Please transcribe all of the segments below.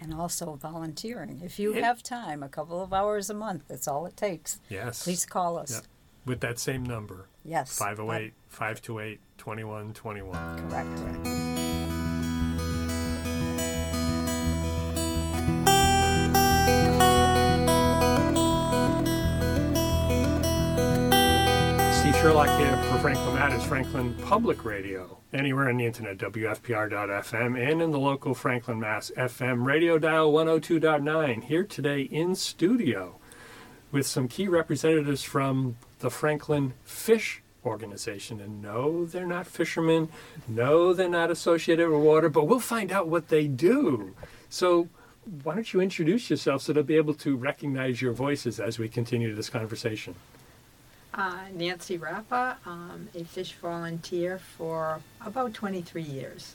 And also volunteering. If you have time, a couple of hours a month, that's all it takes. Yes. Please call us. Yep. With that same number, Yes. 508 528 2121. Correct, correct. Sherlock here for Franklin Matters, Franklin Public Radio. Anywhere on the internet, WFPR.FM, and in the local Franklin, Mass. FM radio dial 102.9. Here today in studio with some key representatives from the Franklin Fish Organization. And no, they're not fishermen. No, they're not associated with water, but we'll find out what they do. So, why don't you introduce yourself so they'll be able to recognize your voices as we continue this conversation? Uh, Nancy Rappa, um, a fish volunteer for about 23 years.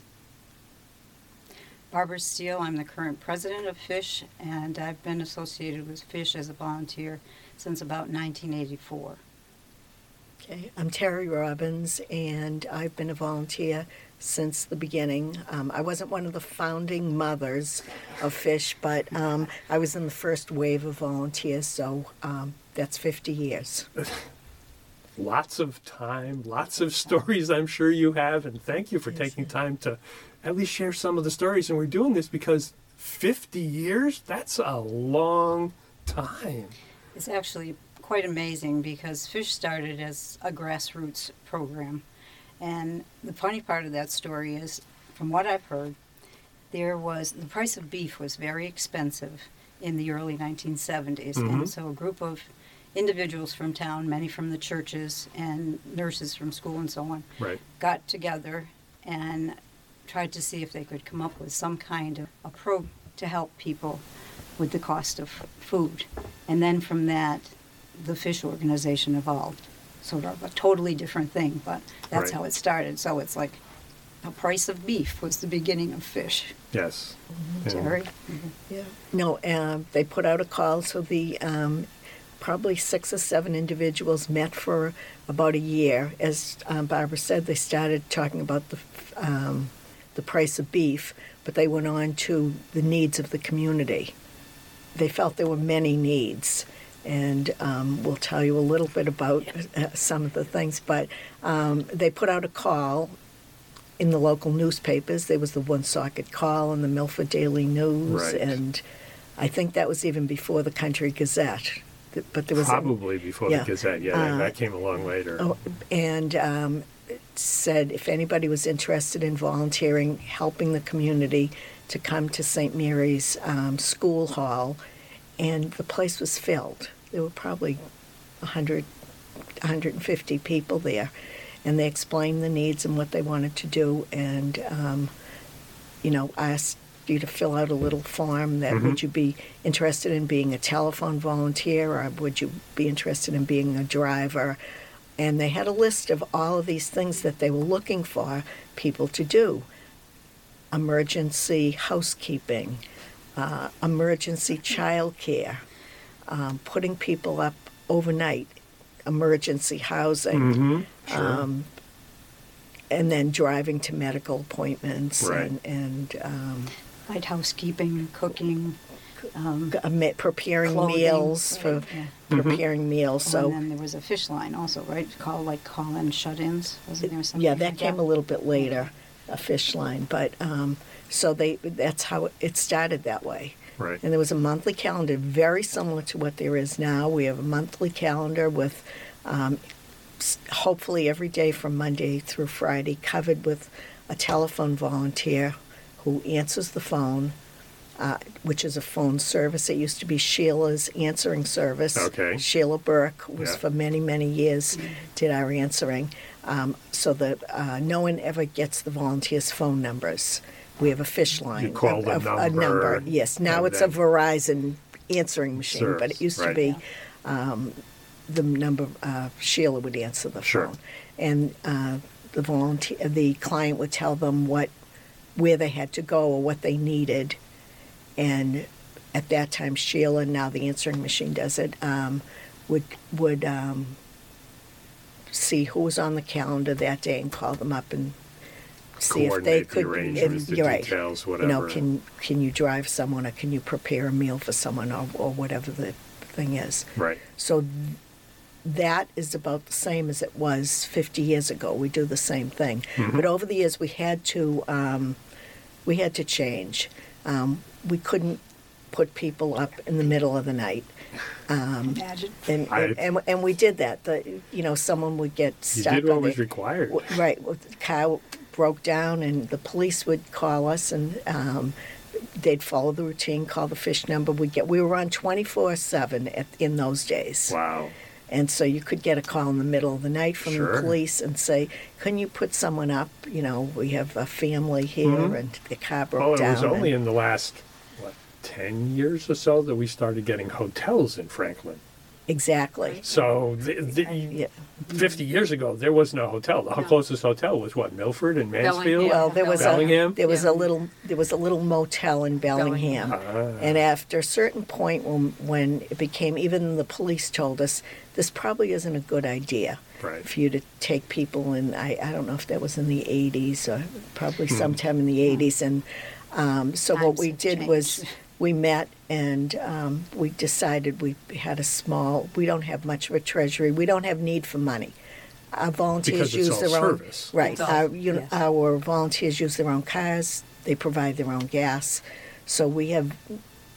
Barbara Steele, I'm the current president of FISH, and I've been associated with FISH as a volunteer since about 1984. Okay, I'm Terry Robbins, and I've been a volunteer since the beginning. Um, I wasn't one of the founding mothers of Fish, but um, I was in the first wave of volunteers, so um, that's 50 years. lots of time, lots of stories I'm sure you have, and thank you for taking time to at least share some of the stories. And we're doing this because 50 years, that's a long time. It's actually quite amazing because Fish started as a grassroots program. And the funny part of that story is, from what I've heard, there was the price of beef was very expensive in the early 1970s. Mhm. And so a group of individuals from town, many from the churches and nurses from school and so on, Right. got together and tried to see if they could come up with some kind of a program to help people with the cost of food. And then from that, the fish organization evolved. Sort of a totally different thing, but that's Right. how it started. So it's like the price of beef was the beginning of fish. Yes. And Terry? Yeah. No, uh, they put out a call, so the um, probably six or seven individuals met for about a year. As um, Barbara said, they started talking about the um, the price of beef, but they went on to the needs of the community. They felt there were many needs, and um, we'll tell you a little bit about uh, some of the things. But um, they put out a call in the local newspapers. There was the Woonsocket Call and the Milford Daily News, Right. and I think that was even before the Country Gazette. But there was a- Probably before Yeah. the Gazette. Yeah, that- Uh, that came along later. Oh, and um, said if anybody was interested in volunteering, helping the community to come to St. Mary's um, School Hall, and the place was filled. There were probably 100, 150 people there, and they explained the needs and what they wanted to do, and um, you know, asked you to fill out a little form that would you be interested in being a telephone volunteer or would you be interested in being a driver? And they had a list of all of these things that they were looking for people to do emergency housekeeping, uh, emergency childcare, um, putting people up overnight, emergency housing mm-hmm. Sure. um, and then driving to medical appointments Right. and, and um, Light housekeeping, cooking. Um, g- uh, preparing Clothing, meals for right, yeah. Mm-hmm. preparing meals. Oh, So and then there was a fish line also, right? Called like call-in shut-ins. Wasn't there something? yeah, like that came a little bit later, a fish line. But um, so they that's how it started that way. right. And there was a monthly calendar, very similar to what there is now. We have a monthly calendar with um, hopefully every day from Monday through Friday covered with a telephone volunteer who answers the phone, uh, which is a phone service. It used to be Sheila's answering service. Okay. Sheila Burke was Yeah. for many, many years did our answering. Um, so that uh, no one ever gets the volunteers' phone numbers. We have a fish line. You call a, the a- a number, number. Yes. Now it's a Verizon answering machine, but it used to be um, the number uh, Sheila would answer the Sure. phone, and uh, the volunteer, the client would tell them what, where they had to go or what they needed, and at that time Sheila, now the answering machine does it, um, would would um, see who was on the calendar that day and call them up and see if they the could. arrangements, if- the you're right. details, You know, can can you drive someone, or can you prepare a meal for someone, or, or whatever the thing is. Right. So th- that is about the same as it was 50 years ago. We do the same thing, Mm-hmm. but over the years we had to um, we had to change. Um, we couldn't put people up in the middle of the night. Imagine. And, I- and, and, and we did that. The, you know, someone would get stuck. You stuck. did on what was the- required. w- Right. well, The car broke down, and the police would call us, and um, they'd follow the routine, call the fish number. We get we were on twenty four seven in those days, Wow. And so you could get a call in the middle of the night from Sure. the police and say, "Can you put someone up? You know, we have a family here, and the car broke Well, Mm-hmm. Oh, it down." was only in the last, what, 10 years or so that we started getting hotels in Franklin. Exactly. So, the, the, Yeah. 50 years ago, there was no hotel. The No. closest hotel was what, Milford and Mansfield? Bellingham. Well, there was Bellingham? a there was Yeah. a little there was a little motel in Bellingham, Bellingham. Ah. and after a certain point, when when it became even the police told us this probably isn't a good idea Right. for you to take people And I I don't know if that was in the '80s or probably Hmm. sometime in the '80s, and um, so what we have did was changed. we met and um, we decided we had a small. We don't have much of a treasury. We don't have need for money. Our volunteers Because use all their own right. All- Our, you know, yes. our volunteers use their own cars. They provide their own gas, so we have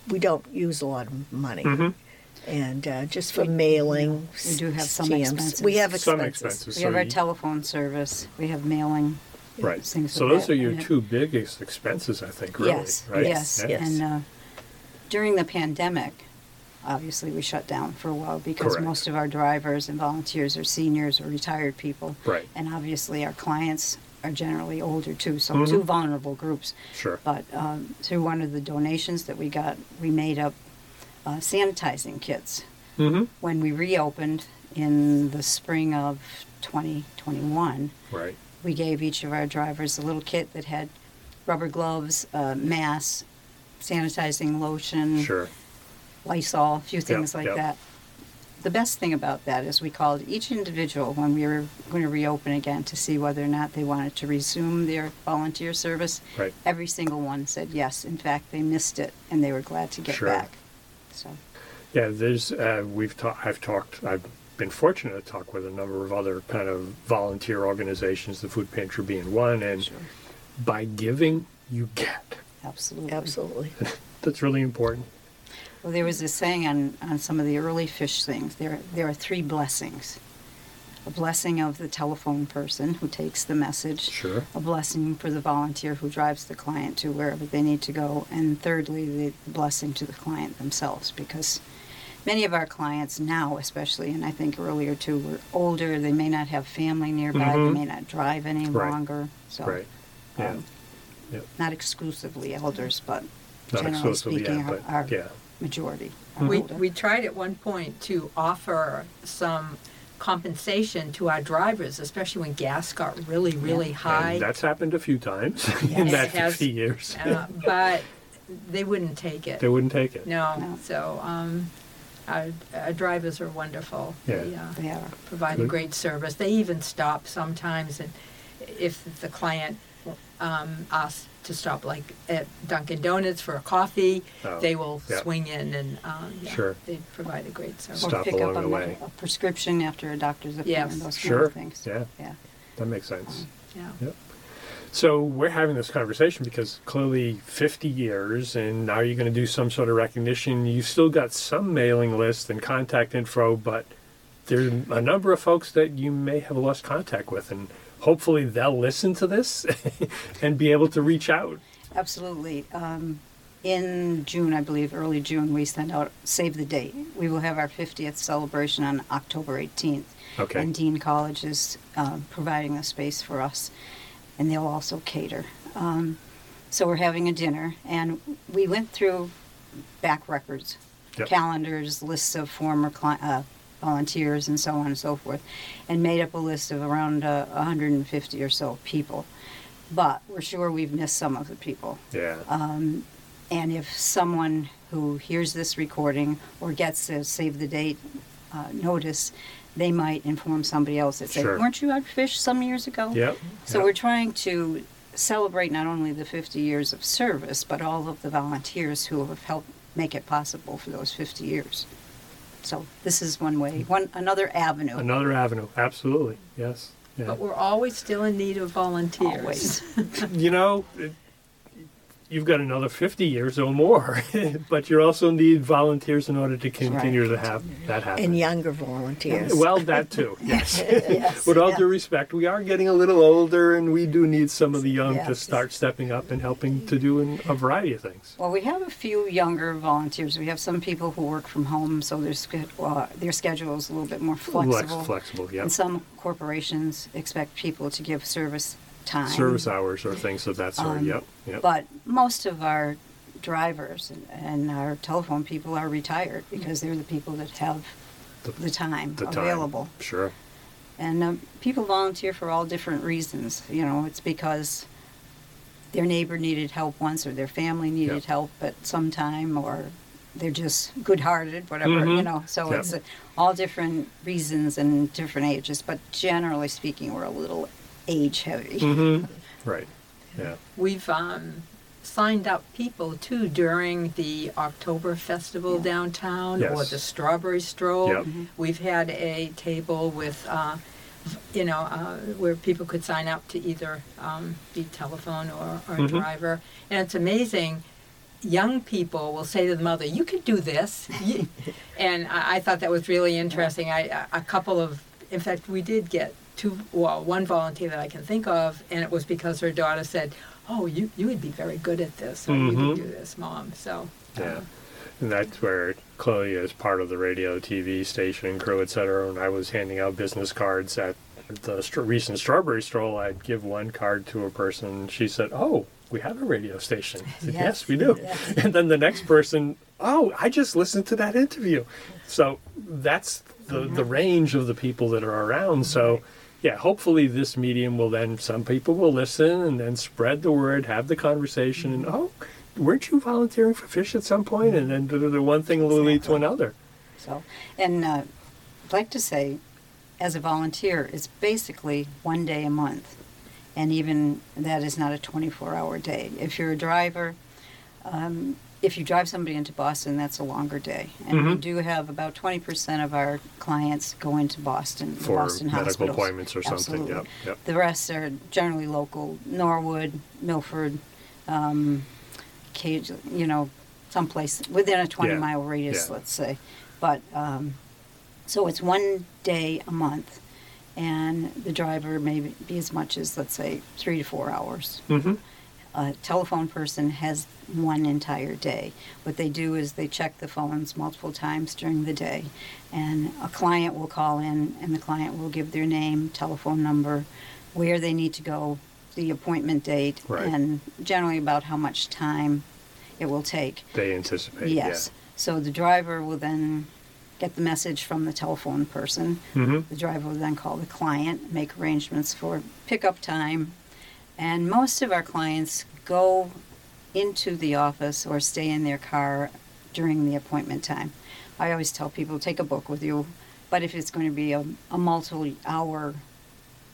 we don't use a lot of money. Mhm. And uh, just for mailing, We do have some stamps, expenses. We have Some expenses. expenses. We have our you- telephone service. We have mailing. Right. Things So those that, are your and it- two biggest expenses, I think, really. Yes, right? yes, Yeah. Yes. and uh, during the pandemic, obviously we shut down for a while because Correct. most of our drivers and volunteers are seniors or retired people, Right. and obviously our clients are generally older too, so Mhm. two vulnerable groups. Sure. But um, through one of the donations that we got, we made up uh, sanitizing kits. Mm-hmm. When we reopened in the spring of 2021, Right. we gave each of our drivers a little kit that had rubber gloves, uh, masks, sanitizing lotion, Sure. Lysol, a few things like yep. that. The best thing about that is we called each individual when we were going to reopen again to see whether or not they wanted to resume their volunteer service. Right. Every single one said yes. In fact, they missed it and they were glad to get Sure. back. So, Yeah, there's uh, we've talked. I've talked. I've been fortunate to talk with a number of other kind of volunteer organizations, the food pantry being one, and by giving, you get. Absolutely. Absolutely. That's really important. Well, there was a saying on, on some of the early fish things. There, there are three blessings. A blessing of the telephone person who takes the message. Sure. A blessing for the volunteer who drives the client to wherever they need to go. And thirdly, the blessing to the client themselves because many of our clients now, especially, and I think earlier too, were older. They may not have family nearby. Mhm. They may not drive any Right. longer. So, Right. Yeah. um, Yep. not exclusively elders, but Not generally exclusively, speaking, yeah, our, but our yeah. majority. are We, older. we tried at one point to offer some compensation to our drivers, especially when gas got really, really high. And that's happened a few times in Yes. that It has. 50 years. Uh, but they wouldn't take it. they wouldn't take it. No, No. so, um, our, our drivers are wonderful. Yeah. They, uh, They are. provide a Good. great service. They even stop sometimes and if the client, um, asks to stop like at Dunkin' Donuts for a coffee, Oh, they will yeah. swing in and, um, yeah, Sure. they provide a great service. Stop or pick along up a, the med- way. a prescription after a doctor's appointment. Yes. Those kind Sure. of things. Yeah. Yeah. That makes sense. Yeah. Yep. So we're having this conversation because clearly 50 years, and now you're going to do some sort of recognition. You've still got some mailing list and contact info, but there's a number of folks that you may have lost contact with, and hopefully they'll listen to this and be able to reach out. Absolutely. Um, in June, I believe, early June, we send out save the date. We will have our 50th celebration on October 18th. Okay. And Dean College is uh, providing the space for us, and they'll also cater. Um, so we're having a dinner, and we went through back records, Yep. calendars, lists of former cli- uh, volunteers, and so on and so forth, and made up a list of around uh, 150 or so people. But we're sure we've missed some of the people. Yeah. Um, and if someone who hears this recording or gets a save the date uh, notice, they might inform somebody else that say, Sure. "Weren't you out fish some years ago?" yep. So yep. we're trying to celebrate not only the 50 years of service, but all of the volunteers who have helped make it possible for those 50 years. So this is one way, one another avenue. Another avenue, absolutely, yes. Yeah. But we're always still in need of volunteers. Always. you know, it, you've got another 50 years or more, but you also need volunteers in order to continue to have that happen. And younger volunteers. Well, that too, yes. Yes, With all yeah. due respect, we are getting a little older and we do need some of the young to start stepping up and helping to do a variety of things. Well, we have a few younger volunteers. We have some people who work from home, so their, uh, their schedule is a little bit more flexible. Flex, flexible, yeah. And some corporations expect people to give service time. Service hours or things of that sort, Um, yep, yep. But most of our drivers and, and our telephone people are retired because they're the people that have The- the time the time. available. Sure, And um, people volunteer for all different reasons. You know, it's because their neighbor needed help once, or their family needed Yep. help at some time, or they're just good-hearted, whatever. You Mhm. know, so Yep. it's uh, all different reasons and different ages. But generally speaking, we're a little age-heavy. hmm right, yeah. We've um, signed up people too during the October Festival Yeah. downtown or the Strawberry Stroll. Yep. We've had a table with, uh, you know, uh, where people could sign up to either um, be telephone or, or Mhm. driver. And it's amazing. Young people will say to the mother, "You could do this," and I, I thought that was really interesting. I a- a couple of, in fact, we did get two, well, one volunteer that I can think of, and it was because her daughter said, "Oh, you you would be very good at this, or you Mhm. could do this, mom." So. Yeah, um, and that's where Chloe is part of the radio, TV station, crew, etc. And I was handing out business cards at the str- recent Strawberry Stroll. I'd give one card to a person. She said, "Oh, we have a radio station." Said, yes. Yes, we do." yes. And then the next person, "Oh, I just listened to that interview." So that's the the range of the people that are around. So. Yeah, hopefully this medium will then some people will listen and then spread the word, have the conversation, and oh, weren't you volunteering for fish at some point? And then the, one thing will lead to another. So, and uh, I'd like to say, as a volunteer, it's basically one day a month, and even that is not a 24-hour day. If you're a driver, um, if you drive somebody into Boston, that's a longer day, and we Mhm. do have about 20% of our clients go into Boston, For Boston medical hospitals. appointments or something, Absolutely. yep, yep. The rest are generally local, Norwood, Milford, um, Cage, you know, someplace within a 20 Yeah, mile radius, yeah. let's say. But um, so it's one day a month, and the driver may be as much as, let's say, three to four hours. Mm-hmm. A telephone person has one entire day. What they do is they check the phones multiple times during the day, and a client will call in, and the client will give their name, telephone number, where they need to go, the appointment date, Right. and generally about how much time it will take. They anticipate. Yes. So the driver will then get the message from the telephone person. Mm-hmm. The driver will then call the client, make arrangements for pickup time. And most of our clients go into the office or stay in their car during the appointment time. I always tell people take a book with you, but if it's going to be a, a multi hour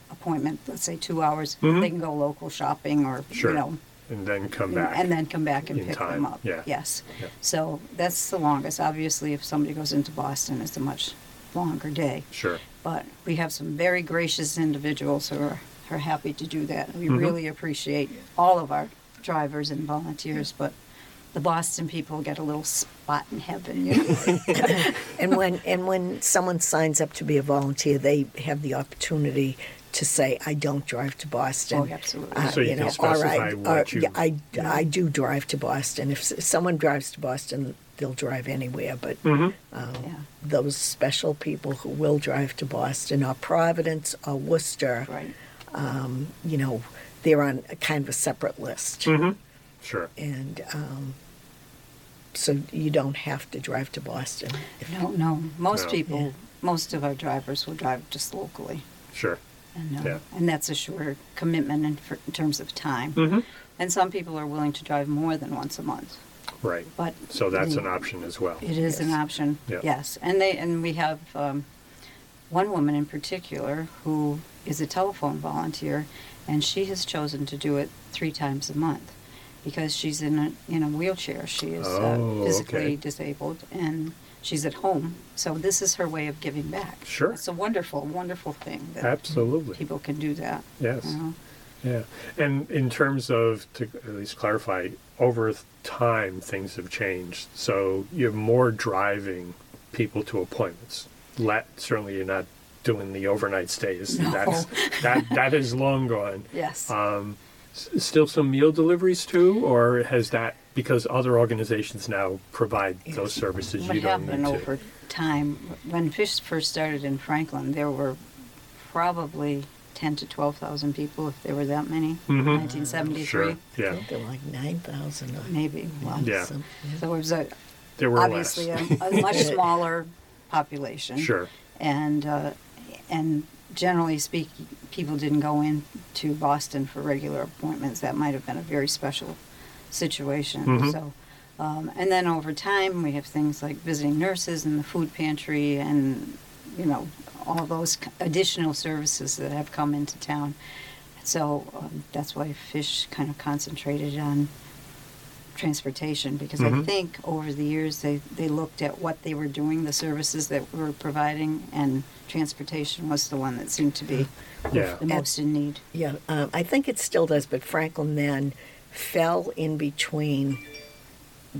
appointment, let's say two hours, Mhm. they can go local shopping or, Sure. you know, And then come back. And then come back and pick time, them up. yeah. Yes. Yeah. So that's the longest. Obviously, if somebody goes into Boston, it's a much longer day. Sure. But we have some very gracious individuals who are, are happy to do that. We Mhm. really appreciate all of our drivers and volunteers, but the Boston people get a little spot in heaven, you know? And when and when someone signs up to be a volunteer, they have the opportunity to say, "I don't drive to Boston." Oh, absolutely. Uh, So you can or specify I, what or, you- yeah, I, I do drive to Boston. If someone drives to Boston, they'll drive anywhere. But Mm-hmm. um, Yeah. those special people who will drive to Boston or Providence or Worcester, Right. You know, they're on a kind of a separate list. Mm-hmm. Sure. And um, so you don't have to drive to Boston. No, no. Most No. people, Yeah. most of our drivers will drive just locally. Sure. And, uh, Yeah. and that's a shorter commitment in, for, in terms of time. Mm-hmm. And some people are willing to drive more than once a month. Right. But So that's the- an option as well. It is an option. Yeah. Yes, and they and we have um, one woman in particular who is a telephone volunteer, and she has chosen to do it three times a month because she's in a in a wheelchair. She is Oh, uh, physically okay. disabled and she's at home. So this is her way of giving back. Sure. it's a wonderful, wonderful thing that Absolutely. people can do that. Yes. you know. Yeah. And in terms of, to at least clarify, over time things have changed. So you have more driving people to appointments. Let, certainly you're not doing the overnight stays. No. That's, that, that is long gone. Yes. Um, s- still some meal deliveries too, or has that, because other organizations now provide those services, what you don't happened need to? over time when fish first started in franklin there were probably 10 to 12,000 people if there were that many Mhm. 1973 Sure, I yeah. think there were like 9,000. maybe well Yeah. some- so it was a, There were obviously a, a much smaller population Sure, and uh, and generally speaking people didn't go in to boston for regular appointments. That might have been a very special situation. Mhm. so um, and then over time we have things like visiting nurses and the food pantry and you know all those additional services that have come into town. So um, that's why fish kind of concentrated on transportation because I Mhm. think over the years they, they looked at what they were doing, the services that we were providing, and transportation was the one that seemed to be Yeah. the most in need. Yeah, um, I think it still does, but Franklin then fell in between.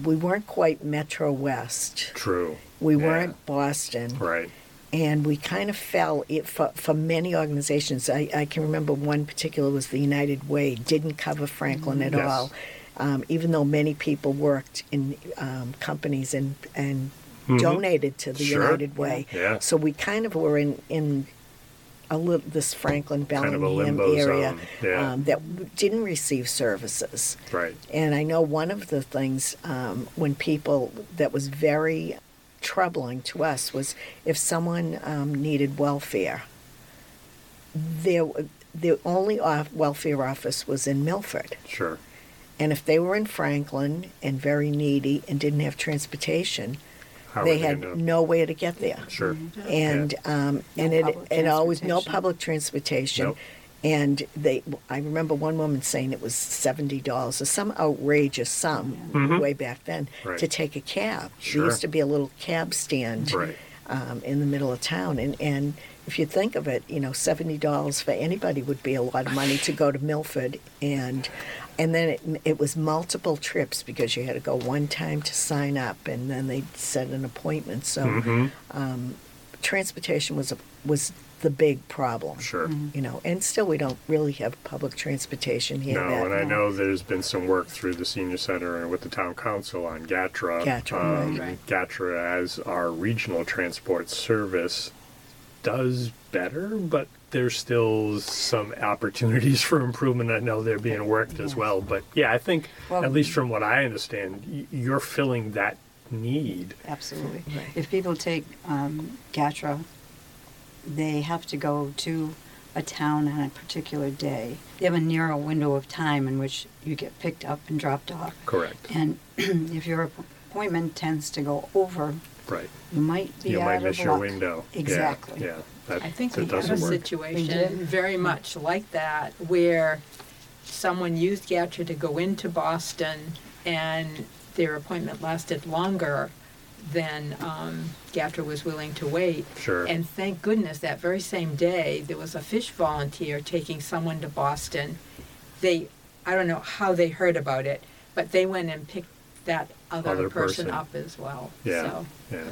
We weren't quite Metro West. true. We Yeah. weren't Boston. Right. and we kind of fell it for, for many organizations. I, I can remember one particular was the United Way didn't cover Franklin at Yes. all, um, even though many people worked in um, companies and and Mhm. donated to the Sure. United Way. Yeah. So we kind of were in in a little this Franklin Kind of Bellingham area yeah. um, that didn't receive services. Right. And I know one of the things um, when people that was very troubling to us was if someone um, needed welfare, there the only off- welfare office was in Milford, Sure. And if they were in Franklin and very needy and didn't have transportation, How they would had end up- no way to get there Sure. and um, and No it public it always no public transportation. Nope. And they, I remember one woman saying it was seventy dollars or some outrageous sum Mhm. way back then Right. to take a cab. Sure. There used to be a little cab stand Right. um, in the middle of town, and and if you think of it, you know, seventy dollars for anybody would be a lot of money to go to Milford, and and then it, it was multiple trips because you had to go one time to sign up, and then they set an appointment. So Mhm. transportation was a, was the big problem. Sure. You know, and still we don't really have public transportation here. No, that, and I know there's been some work through the senior center and with the town council on GATRA. GATRA, Um, right, right. GATRA as our regional transport service does better, but there's still some opportunities for improvement. I know they're being worked as well, but yeah, I think Well- at least from what I understand, you're filling that need. Absolutely. Right. If people take um, GATRA, they have to go to a town on a particular day. They have a narrow window of time in which you get picked up and dropped off. Correct. And if your appointment tends to go over, Right. you might be You out might of miss your luck. window. Yeah, Exactly. Yeah. That, I think that we had a doesn't work. Situation very much like that where someone used GATRA to go into Boston and their appointment lasted longer than um, GATRA was willing to wait. Sure. And thank goodness that very same day there was a fish volunteer taking someone to Boston. They, I don't know how they heard about it, but they went and picked that other, Other person, person. up as well. Yeah. So, Yeah.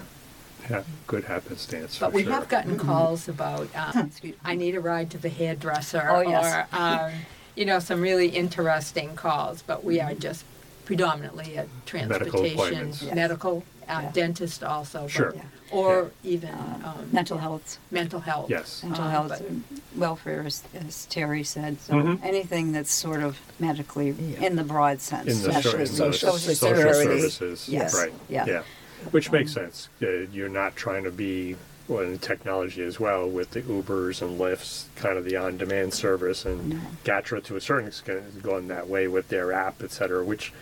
Yeah. Good happenstance. but for we sure. have gotten calls about um, Excuse. I need a ride to the hairdresser Oh, yes. or um, you know some really interesting calls. But we are just predominantly a transportation, appointments. Yes. medical, uh, Yeah. dentist also, but- Sure. Yeah. or even Uh, um, mental health. mental health. Yes. Mental Um, health, but- and welfare, as, as Terry said. So Mhm. anything that's sort of medically Yeah. in the broad sense. in the, Especially in the social social social services. services. Yes. Right. Yeah. Yeah. Which makes sense. Uh, you're not trying to be well in technology as well with the Ubers and Lyfts, kind of the on-demand service, and. GATRA to a certain extent is going that way with their app, et cetera, which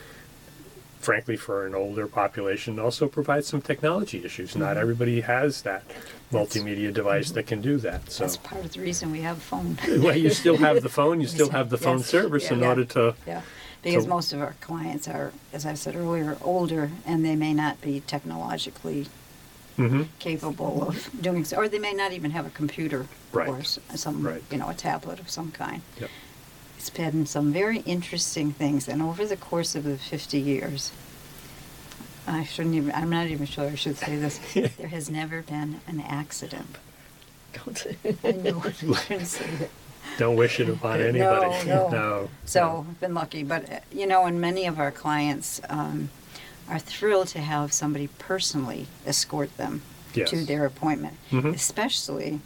frankly, for an older population, also provides some technology issues. Not everybody has that multimedia device that can do that. So, That's part of the reason we have a phone. well, you still have the phone. You still have the phone Yes. service in Yeah. order to. Yeah, because So- most of our clients are, as I said earlier, older and they may not be technologically Mhm. capable of doing so, or they may not even have a computer Right. or some, Right. you know, a tablet of some kind. Yep. It's been some very interesting things, and over the course of the 50 years, I shouldn't even, I'm not even sure I should say this, there has never been an accident. I know, I shouldn't say that. Don't wish it upon anybody. no. no. So I've been lucky, but you know, and many of our clients um, are thrilled to have somebody personally escort them Yes. to their appointment. Mhm. Especially,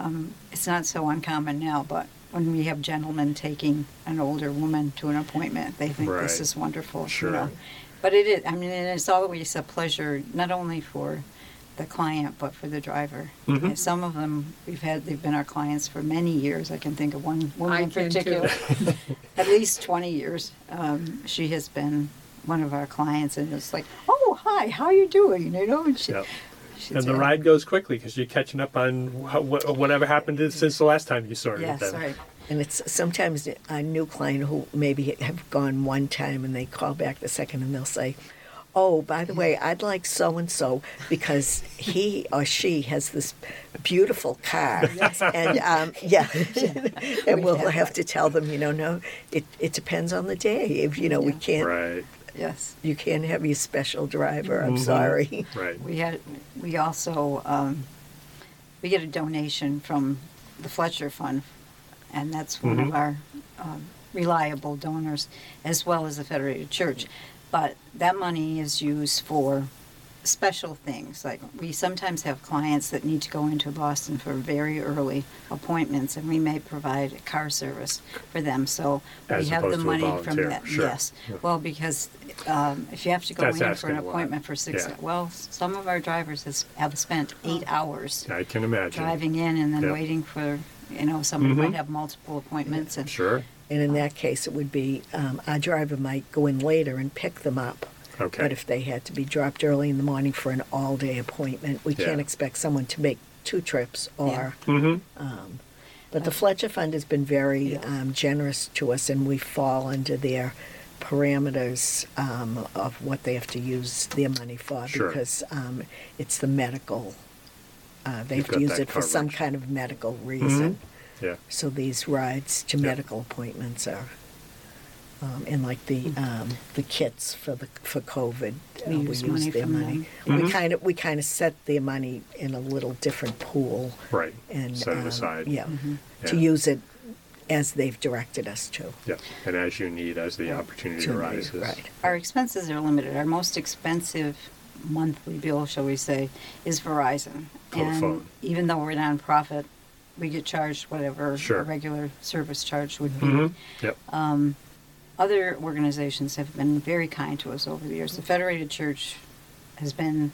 um, it's not so uncommon now, but when we have gentlemen taking an older woman to an appointment, they think Right. this is wonderful. Sure. You know? But it is. I mean, it's always a pleasure, not only for the client but for the driver. Mhm. And Some of them we've had. They've been our clients for many years. I can think of one woman I in particular at least 20 years. Um, she has been one of our clients, and it's like, oh, hi, how are you doing? You know, and she, Yep. she's And the a- ride goes quickly because you're catching up on wha- wha- whatever happened since the last time you saw her. Yes, then. right. And it's sometimes a new client who maybe have gone one time and they call back the second and they'll say, Oh, by the way, I'd like so and so because he or she has this beautiful car. Yes. And um, yeah, and we'll have have to tell them, you know, no, it, it depends on the day. If you know, we can't, Right. Yes. you can't have your special driver. I'm Mhm. sorry. Right. We had. We also um, we get a donation from the Fletcher Fund, and that's one Mhm. of our um, reliable donors, as well as the Federated Church. But that money is used for special things. Like we sometimes have clients that need to go into Boston for very early appointments, and we may provide car service for them. So As we have the opposed to a money from that. sure. Yes. Yeah. Well, because um, if you have to go That's in for an appointment for six, Yeah. well, some of our drivers has, have spent eight hours I can imagine. driving in and then Yeah. waiting for, you know, somebody Mhm. might have multiple appointments and Sure. And in that case, it would be um, our driver might go in later and pick them up. Okay. But if they had to be dropped early in the morning for an all-day appointment, we Yeah. can't expect someone to make two trips or. Mm-hmm. Um, but the Fletcher Fund has been very Yeah. um, generous to us, and we fall under their parameters um, of what they have to use their money for Sure. because um, it's the medical. Uh, they You've have to use that it for some. Mm-hmm. kind of medical reason. Yeah. So these rides to Yeah. medical appointments are, um, and like the um, the kits for the for COVID, We uh, use money their from money. them. We kind of we kind of set their money in a little different pool, Right. and Set it um, aside. yeah, to Yeah. use it as they've directed us to. Yeah. And as you need, as the opportunity To- arises. right. our expenses are limited. Our most expensive monthly bill, shall we say, is Verizon. and even though we're a nonprofit, we get charged whatever Sure. a regular service charge would be. Mm-hmm. Yep. Um, other organizations have been very kind to us over the years. The Federated Church has been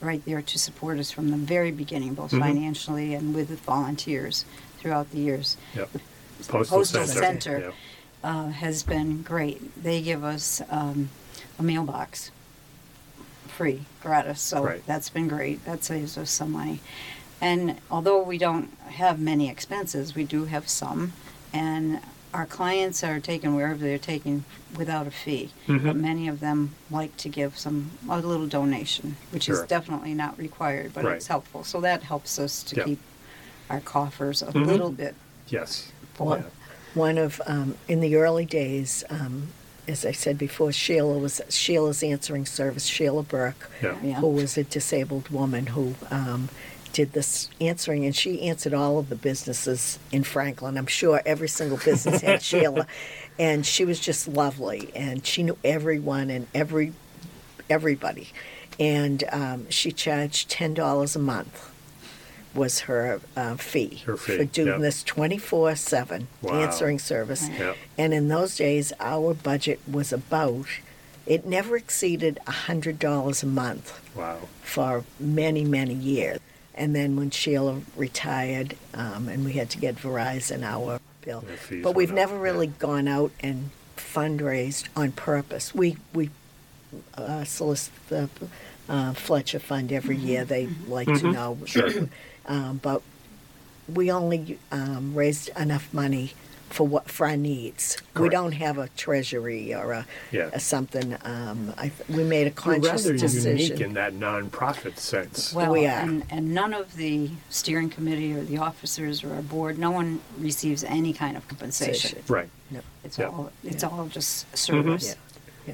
right there to support us from the very beginning, both Mhm. financially and with volunteers throughout the years. Yep. The Postal. Center. Yep. Uh, has been great. They give us um, a mailbox free, gratis, so Right. that's been great. That saves us some money. And although we don't have many expenses, we do have some, and our clients are taken wherever they're taken without a fee. But Mhm. many of them like to give some a little donation, which is definitely not required, but Right. it's helpful. So that helps us to Yep. keep our coffers a Mhm. little bit Yes. full. Yeah. One of um, in the early days, um, as I said before, Sheila was Sheila's answering service. Sheila Burke, Yeah. Yeah. who was a disabled woman who um, did this answering, and she answered all of the businesses in Franklin. I'm sure every single business had Sheila, and she was just lovely, and she knew everyone and every everybody, and um, she charged ten dollars a month was her uh, fee, Her fee, for doing yep. this 24 7 answering service. Right. Yep. And in those days, our budget was about, it never exceeded $100 a month Wow. for many, many years. And then when Sheila retired um, and we had to get Verizon our bill. Their But we've went up, never really yeah. gone out and fundraised on purpose. We, we uh, solicit the uh, Fletcher Fund every year. They like to know. Sure. Um, but we only um, raised enough money for what for our needs. We don't have a treasury or a, Yeah. a something. Um, I, we made a We're conscious rather decision. unique in that nonprofit sense. Well, We are. And, and none of the steering committee or the officers or our board, no one receives any kind of compensation. Right. No. It's Yeah. Mm-hmm. all, it's Yeah. all just service. Yeah.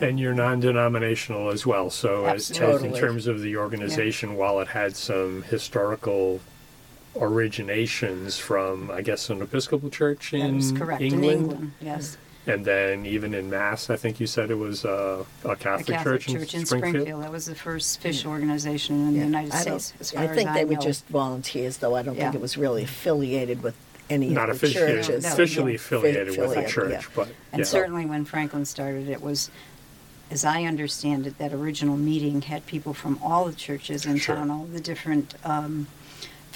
Yeah. And you're non-denominational as well. So, as, as in terms of the organization, while it had some historical originations from, I guess, an Episcopal church in is correct, in England, England, yes. and then even in Mass, I think you said it was uh, a A Catholic, Catholic church, church in Springfield. Springfield, that was the first fish organization in the Yeah. United I don't- States, as far I as think I they were know. just volunteers, though. I don't think Yeah. it was really affiliated with any Not of the officially, churches. No, officially yeah. affiliated with a Affiliated, church, yeah. but And yeah. certainly when Franklin started, it was, as I understand it, that original meeting had people from all the churches in Sure. town, all the different um,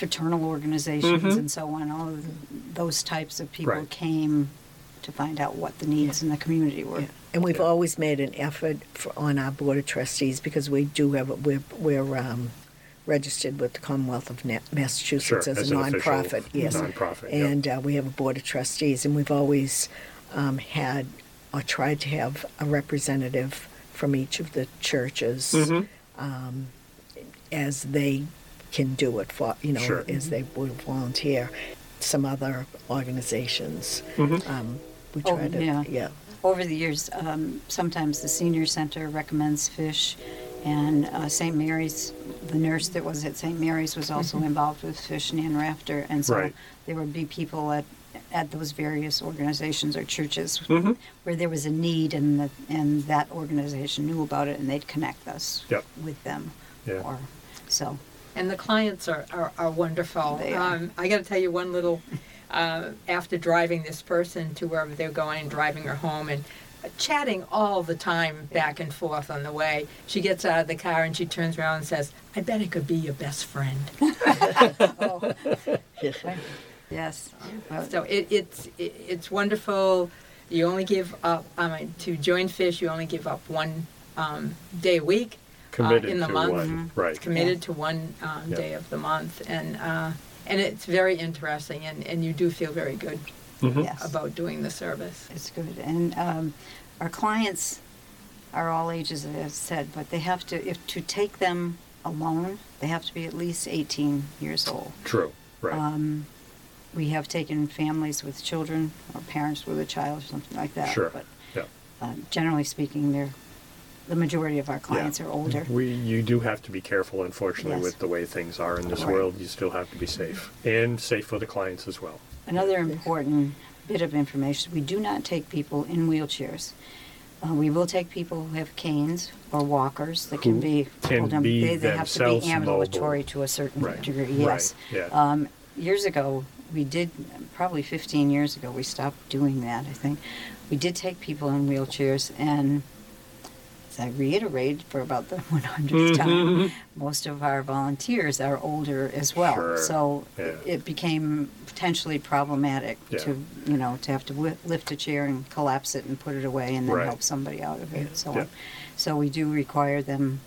fraternal organizations Mhm. and so on. All of those types of people Right. came to find out what the needs in the community were. Yeah. And we've Yeah. always made an effort for, on our board of trustees because we do have a, we're we're um, registered with the Commonwealth of Massachusetts Sure, as, as a an official nonprofit. Yes, nonprofit, yeah. and uh, we have a board of trustees, and we've always um, had or tried to have a representative from each of the churches Mhm. um, as they can do it for you know Sure. as they would volunteer. Some other organizations. Mhm. Um, we Oh, try to yeah. yeah. Over the years, um, sometimes the senior center recommends fish, and uh, St. Mary's, the nurse that was at St. Mary's was also involved with Fish Nan Rafter, and so Right. there would be people at at those various organizations or churches Mhm. where there was a need, and the, and that organization knew about it, and they'd connect us Yep. with them. Yeah. Or so. And the clients are, are, are wonderful. They are. Um, I got to tell you one little, uh, after driving this person to wherever they're going, and driving her home, and chatting all the time back and forth on the way, she gets out of the car and she turns around and says, I bet I could be your best friend. Oh. yes. Well, So it, it's, it, it's wonderful. You only give up, I mean, to join Fish, you only give up one um, day a week. Uh, committed in the to month. one, right? committed to one um, Yeah. day of the month, and uh, and it's very interesting, and, and you do feel very good Mhm. Yes. about doing the service. It's good. And um, our clients are all ages, as I said, but they have to, if to take them alone, they have to be at least 18 years old. True, right? Um, we have taken families with children or parents with a child or something like that. Sure. But yeah. uh, generally speaking, they're, the majority of our clients are older. We, you do have to be careful, unfortunately, Yes. with the way things are in this Right. world. You still have to be safe and safe for the clients as well. Another important bit of information, we do not take people in wheelchairs. Uh, we will take people who have canes or walkers that can Who be. can hold them- be they, they have to be ambulatory mobile. to a certain Right, degree, right, yes. yeah. Um, years ago, we did, probably 15 years ago, we stopped doing that, I think. We did take people in wheelchairs, and as I reiterated for about the 100th time, Mhm. most of our volunteers are older as well. Sure, So yeah. it became potentially problematic Yeah. to, you know, to have to lift a chair and collapse it and put it away and then Right. help somebody out of it and so on. So we do require them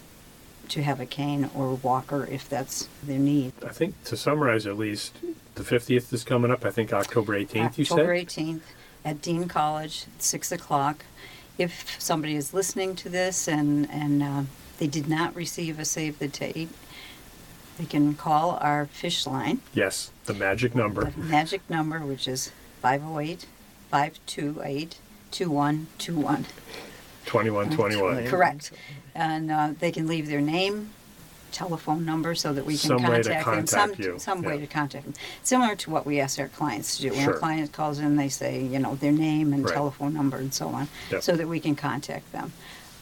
to have a cane or a walker if that's their need. I think to summarize, at least the 50th is coming up. I think October 18th. You October 18th at Dean College, 6 o'clock. If somebody is listening to this and, and uh, they did not receive a save the date, they can call our fish line, Yes, the magic number. the magic number, which is 508 528 2121. 2121. Correct. And uh, they can leave their name, telephone number, so that we can Some way contact them. contact some you, some way yeah. to contact them. Similar to what we ask our clients to do. When Sure. a client calls in, they say, you know, their name and Right. telephone number and so on, Yep. so that we can contact them.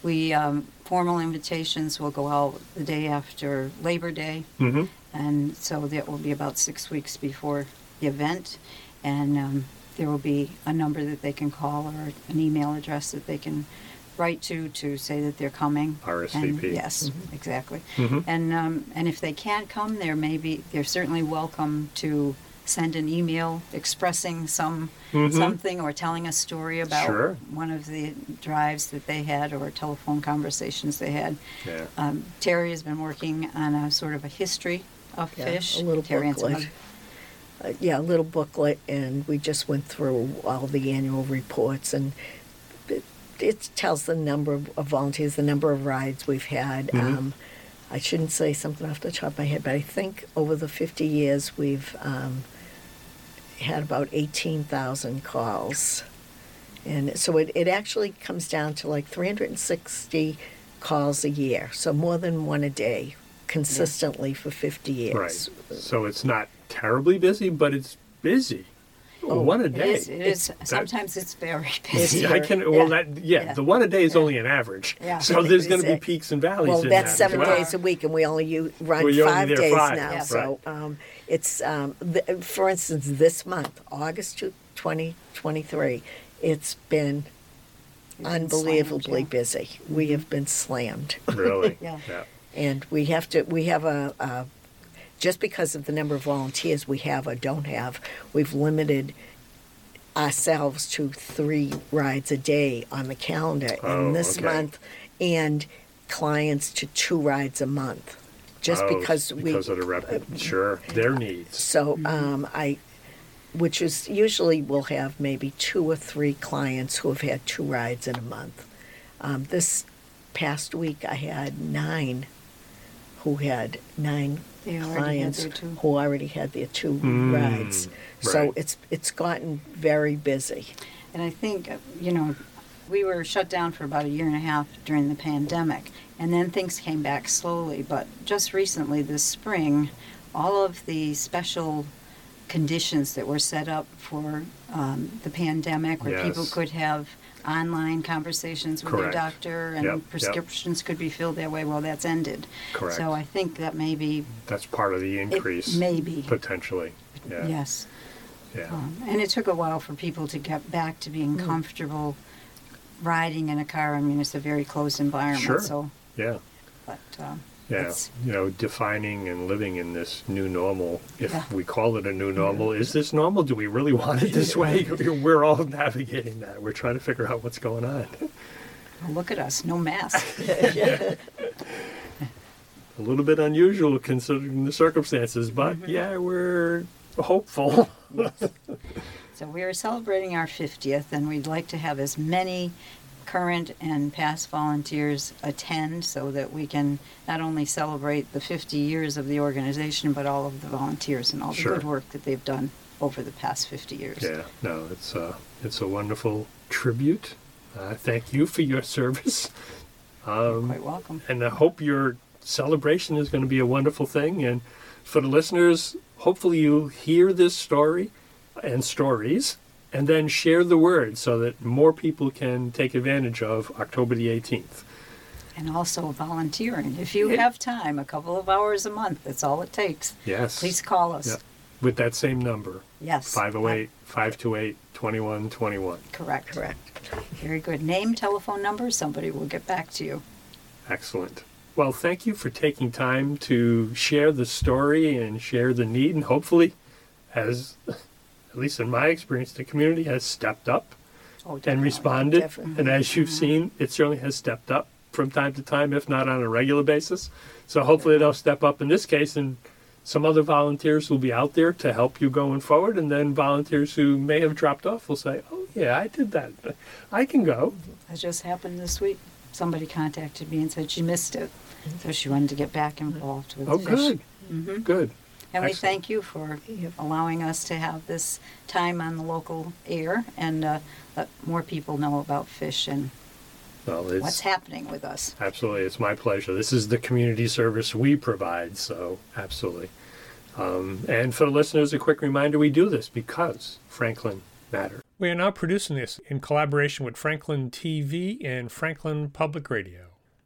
We um, formal invitations will go out the day after Labor Day, hmm and so that will be about six weeks before the event, and um, there will be a number that they can call or an email address that they can write to to say that they're coming. And- RSVP. yes, exactly. Mhm. And um, and if they can't come, there may be they're certainly welcome to send an email expressing some Mhm. something or telling a story about Sure. one of the drives that they had or telephone conversations they had. Yeah. Um, Terry has been working on a sort of a history of Yeah, fish. a little Terry booklet. Uh, yeah, a little booklet, and we just went through all the annual reports, and it, tells the number of volunteers, the number of rides we've had. Mhm. Um, I shouldn't say something off the top of my head, but I think over the 50 years we've um, had about 18,000 calls. And so it, it actually comes down to like 360 calls a year, so more than one a day, consistently for 50 years. Right. So it's not terribly busy, but it's busy. Oh, one a day. is, it is, That- sometimes it's very busy. I can. Well, Yeah. that yeah, Yeah. The one a day is Yeah. only an average. Yeah. So there's going to be peaks and valleys. Well, in that's that as seven well. days a week, and we only u- run Well, you're only five days five, now. Yeah. So um, it's, um, th- for instance, this month, August 2023, it's been You've been unbelievably slammed, yeah. busy. We have been slammed. Really. Yeah. And we have to, we have a, a, just because of the number of volunteers we have or don't have, we've limited ourselves to three rides a day on the calendar. Oh, and this okay. month, and clients to two rides a month. Just Oh, because we, because of the rep- sure their needs. so um, I, which is usually we'll have maybe two or three clients who have had two rides in a month. Um, this past week I had nine who had nine They already had clients their two. who already had their two Mm, rides. So right. it's it's gotten very busy. And I think, uh, you know, we were shut down for about a year and a half during the pandemic, and then things came back slowly. But just recently, this spring, all of the special conditions that were set up for um, the pandemic, where people Yes. could have online conversations with Correct. their doctor and Yep, yep. prescriptions could be filled that way, well, that's ended. Correct. So I think that maybe, That's part of the increase. maybe. potentially. Yeah. yes. Yeah. Um, and it took a while for people to get back to being comfortable riding in a car. I mean, it's a very closed environment. Sure. So, yeah. but um, Yeah, you know, defining and living in this new normal. If Yeah. we call it a new normal, is this normal? Do we really want it this way? We're all navigating that. We're trying to figure out what's going on. well, look at us, no mask. A little bit unusual considering the circumstances, but Mm-hmm. yeah, we're hopeful. so we are celebrating our 50th, and we'd like to have as many current and past volunteers attend so that we can not only celebrate the 50 years of the organization, but all of the volunteers and all the good work that they've done over the past 50 years. yeah, no, it's uh, it's a wonderful tribute. Uh, thank you for your service. Um, Quite welcome. and I hope your celebration is going to be a wonderful thing. And for the listeners, hopefully you hear this story and stories and then share the word so that more people can take advantage of October the 18th. And also volunteering. If you Yeah. have time, a couple of hours a month, that's all it takes. Yes. Please call us. Yeah. With that same number, Yes. 508 528 2121. Correct. Correct. Very good. Name, telephone number, somebody will get back to you. Excellent. Well, thank you for taking time to share the story and share the need. And hopefully, as at least in my experience, the community has stepped up Oh, and responded. Definitely. And as you've seen, it certainly has stepped up from time to time, if not on a regular basis. So hopefully they'll step up in this case, and some other volunteers will be out there to help you going forward. And then volunteers who may have dropped off will say, "Oh yeah, I did that. I can go." That just happened this week. Somebody contacted me and said she missed it. So she wanted to get back involved with Oh, good, hmm good. And we Excellent. thank you for Yep. allowing us to have this time on the local air and uh, let more people know about fish and Well, it's what's happening with us. Absolutely, it's my pleasure. This is the community service we provide, so absolutely. Um, and for the listeners, a quick reminder we do this because Franklin matters. We are now producing this in collaboration with Franklin TV and Franklin Public Radio.